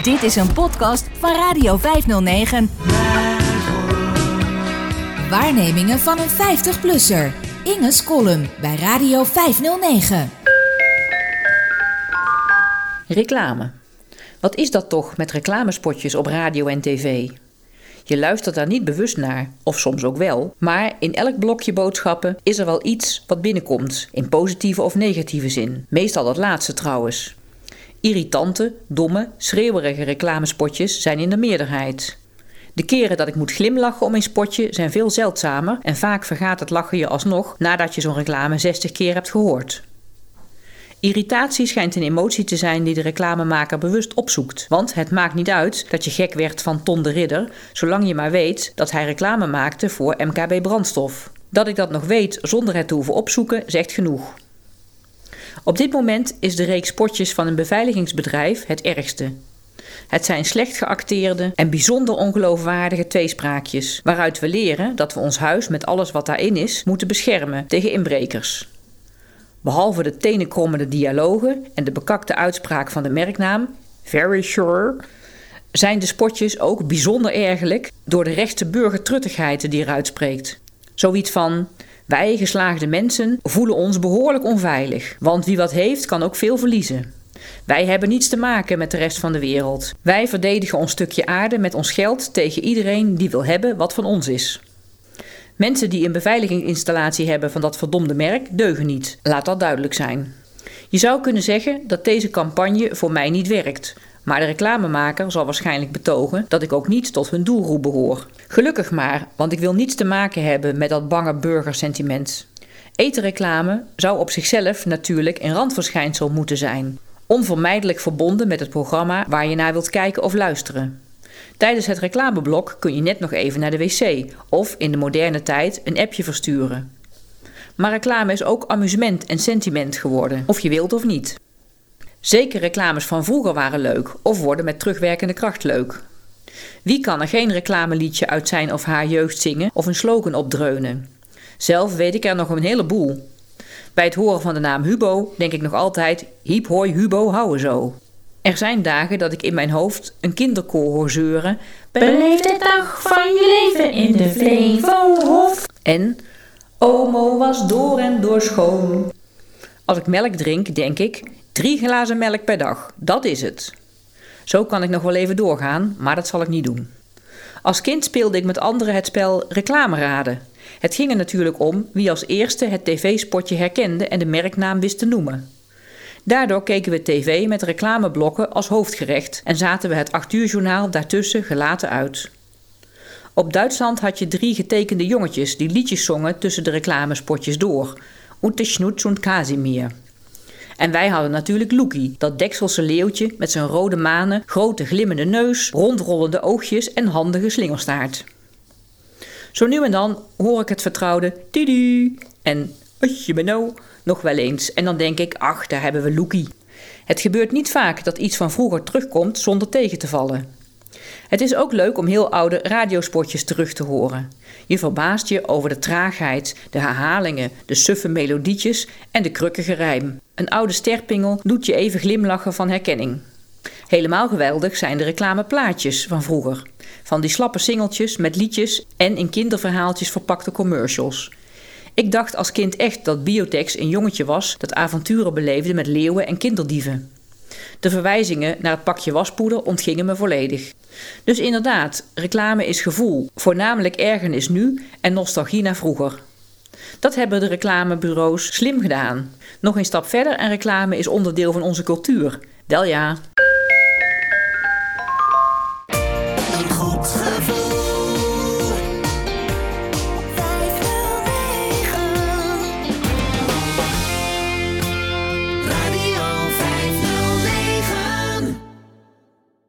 Dit is een podcast van Radio 509. Waarnemingen van een 50-plusser. Inge's column bij Radio 509. Reclame. Wat is dat toch met reclamespotjes op radio en tv? Je luistert daar niet bewust naar, of soms ook wel, maar in elk blokje boodschappen is er wel iets wat binnenkomt, in positieve of negatieve zin. Meestal dat laatste trouwens. Irritante, domme, schreeuwerige reclamespotjes zijn in de meerderheid. De keren dat ik moet glimlachen om een spotje zijn veel zeldzamer en vaak vergaat het lachen je alsnog nadat je zo'n reclame 60 keer hebt gehoord. Irritatie schijnt een emotie te zijn die de reclamemaker bewust opzoekt. Want het maakt niet uit dat je gek werd van Ton de Ridder, zolang je maar weet dat hij reclame maakte voor MKB Brandstof. Dat ik dat nog weet zonder het te hoeven opzoeken, zegt genoeg. Op dit moment is de reeks potjes van een beveiligingsbedrijf het ergste. Het zijn slecht geacteerde en bijzonder ongeloofwaardige tweespraakjes, waaruit we leren dat we ons huis met alles wat daarin is moeten beschermen tegen inbrekers. Behalve de tenenkrommende dialogen en de bekakte uitspraak van de merknaam, very sure, zijn de spotjes ook bijzonder ergerlijk door de rechtse burgertruttigheid die eruit spreekt. Zoiets van: wij geslaagde mensen voelen ons behoorlijk onveilig, want wie wat heeft kan ook veel verliezen. Wij hebben niets te maken met de rest van de wereld. Wij verdedigen ons stukje aarde met ons geld tegen iedereen die wil hebben wat van ons is. Mensen die een beveiligingsinstallatie hebben van dat verdomde merk deugen niet. Laat dat duidelijk zijn. Je zou kunnen zeggen dat deze campagne voor mij niet werkt. Maar de reclamemaker zal waarschijnlijk betogen dat ik ook niet tot hun doelgroep behoor. Gelukkig maar, want ik wil niets te maken hebben met dat bange burgersentiment. Etenreclame zou op zichzelf natuurlijk een randverschijnsel moeten zijn. Onvermijdelijk verbonden met het programma waar je naar wilt kijken of luisteren. Tijdens het reclameblok kun je net nog even naar de wc of in de moderne tijd een appje versturen. Maar reclame is ook amusement en sentiment geworden, of je wilt of niet. Zeker reclames van vroeger waren leuk of worden met terugwerkende kracht leuk. Wie kan er geen reclameliedje uit zijn of haar jeugd zingen of een slogan opdreunen? Zelf weet ik er nog een heleboel. Bij het horen van de naam Hubo denk ik nog altijd: hiep hoi Hubo, houden zo. Er zijn dagen dat ik in mijn hoofd een kinderkoor hoor zeuren. Beleef de dag van je leven in de Flevohof. En Omo was door en door schoon. Als ik melk drink, denk ik, drie glazen melk per dag, dat is het. Zo kan ik nog wel even doorgaan, maar dat zal ik niet doen. Als kind speelde ik met anderen het spel reclame raden. Het ging er natuurlijk om wie als eerste het tv-spotje herkende en de merknaam wist te noemen. Daardoor keken we tv met reclameblokken als hoofdgerecht en zaten we het 8 uur journaal daartussen gelaten uit. Op Duitsland had je drie getekende jongetjes die liedjes zongen tussen de reclamespotjes door. Ute Schnutz und Casimir. En wij hadden natuurlijk Loekie, dat dekselse leeuwtje met zijn rode manen, grote glimmende neus, rondrollende oogjes en handige slingerstaart. Zo nu en dan hoor ik het vertrouwde Tidu en Usje Beno nog wel eens. En dan denk ik, ach, daar hebben we Loekie. Het gebeurt niet vaak dat iets van vroeger terugkomt zonder tegen te vallen. Het is ook leuk om heel oude radiospotjes terug te horen. Je verbaast je over de traagheid, de herhalingen, de suffe melodietjes en de krukkige rijm. Een oude sterpingel doet je even glimlachen van herkenning. Helemaal geweldig zijn de reclameplaatjes van vroeger. Van die slappe singeltjes met liedjes en in kinderverhaaltjes verpakte commercials. Ik dacht als kind echt dat Biotex een jongetje was dat avonturen beleefde met leeuwen en kinderdieven. De verwijzingen naar het pakje waspoeder ontgingen me volledig. Dus inderdaad, reclame is gevoel, voornamelijk ergernis nu en nostalgie naar vroeger. Dat hebben de reclamebureaus slim gedaan. Nog een stap verder en reclame is onderdeel van onze cultuur. Wel ja.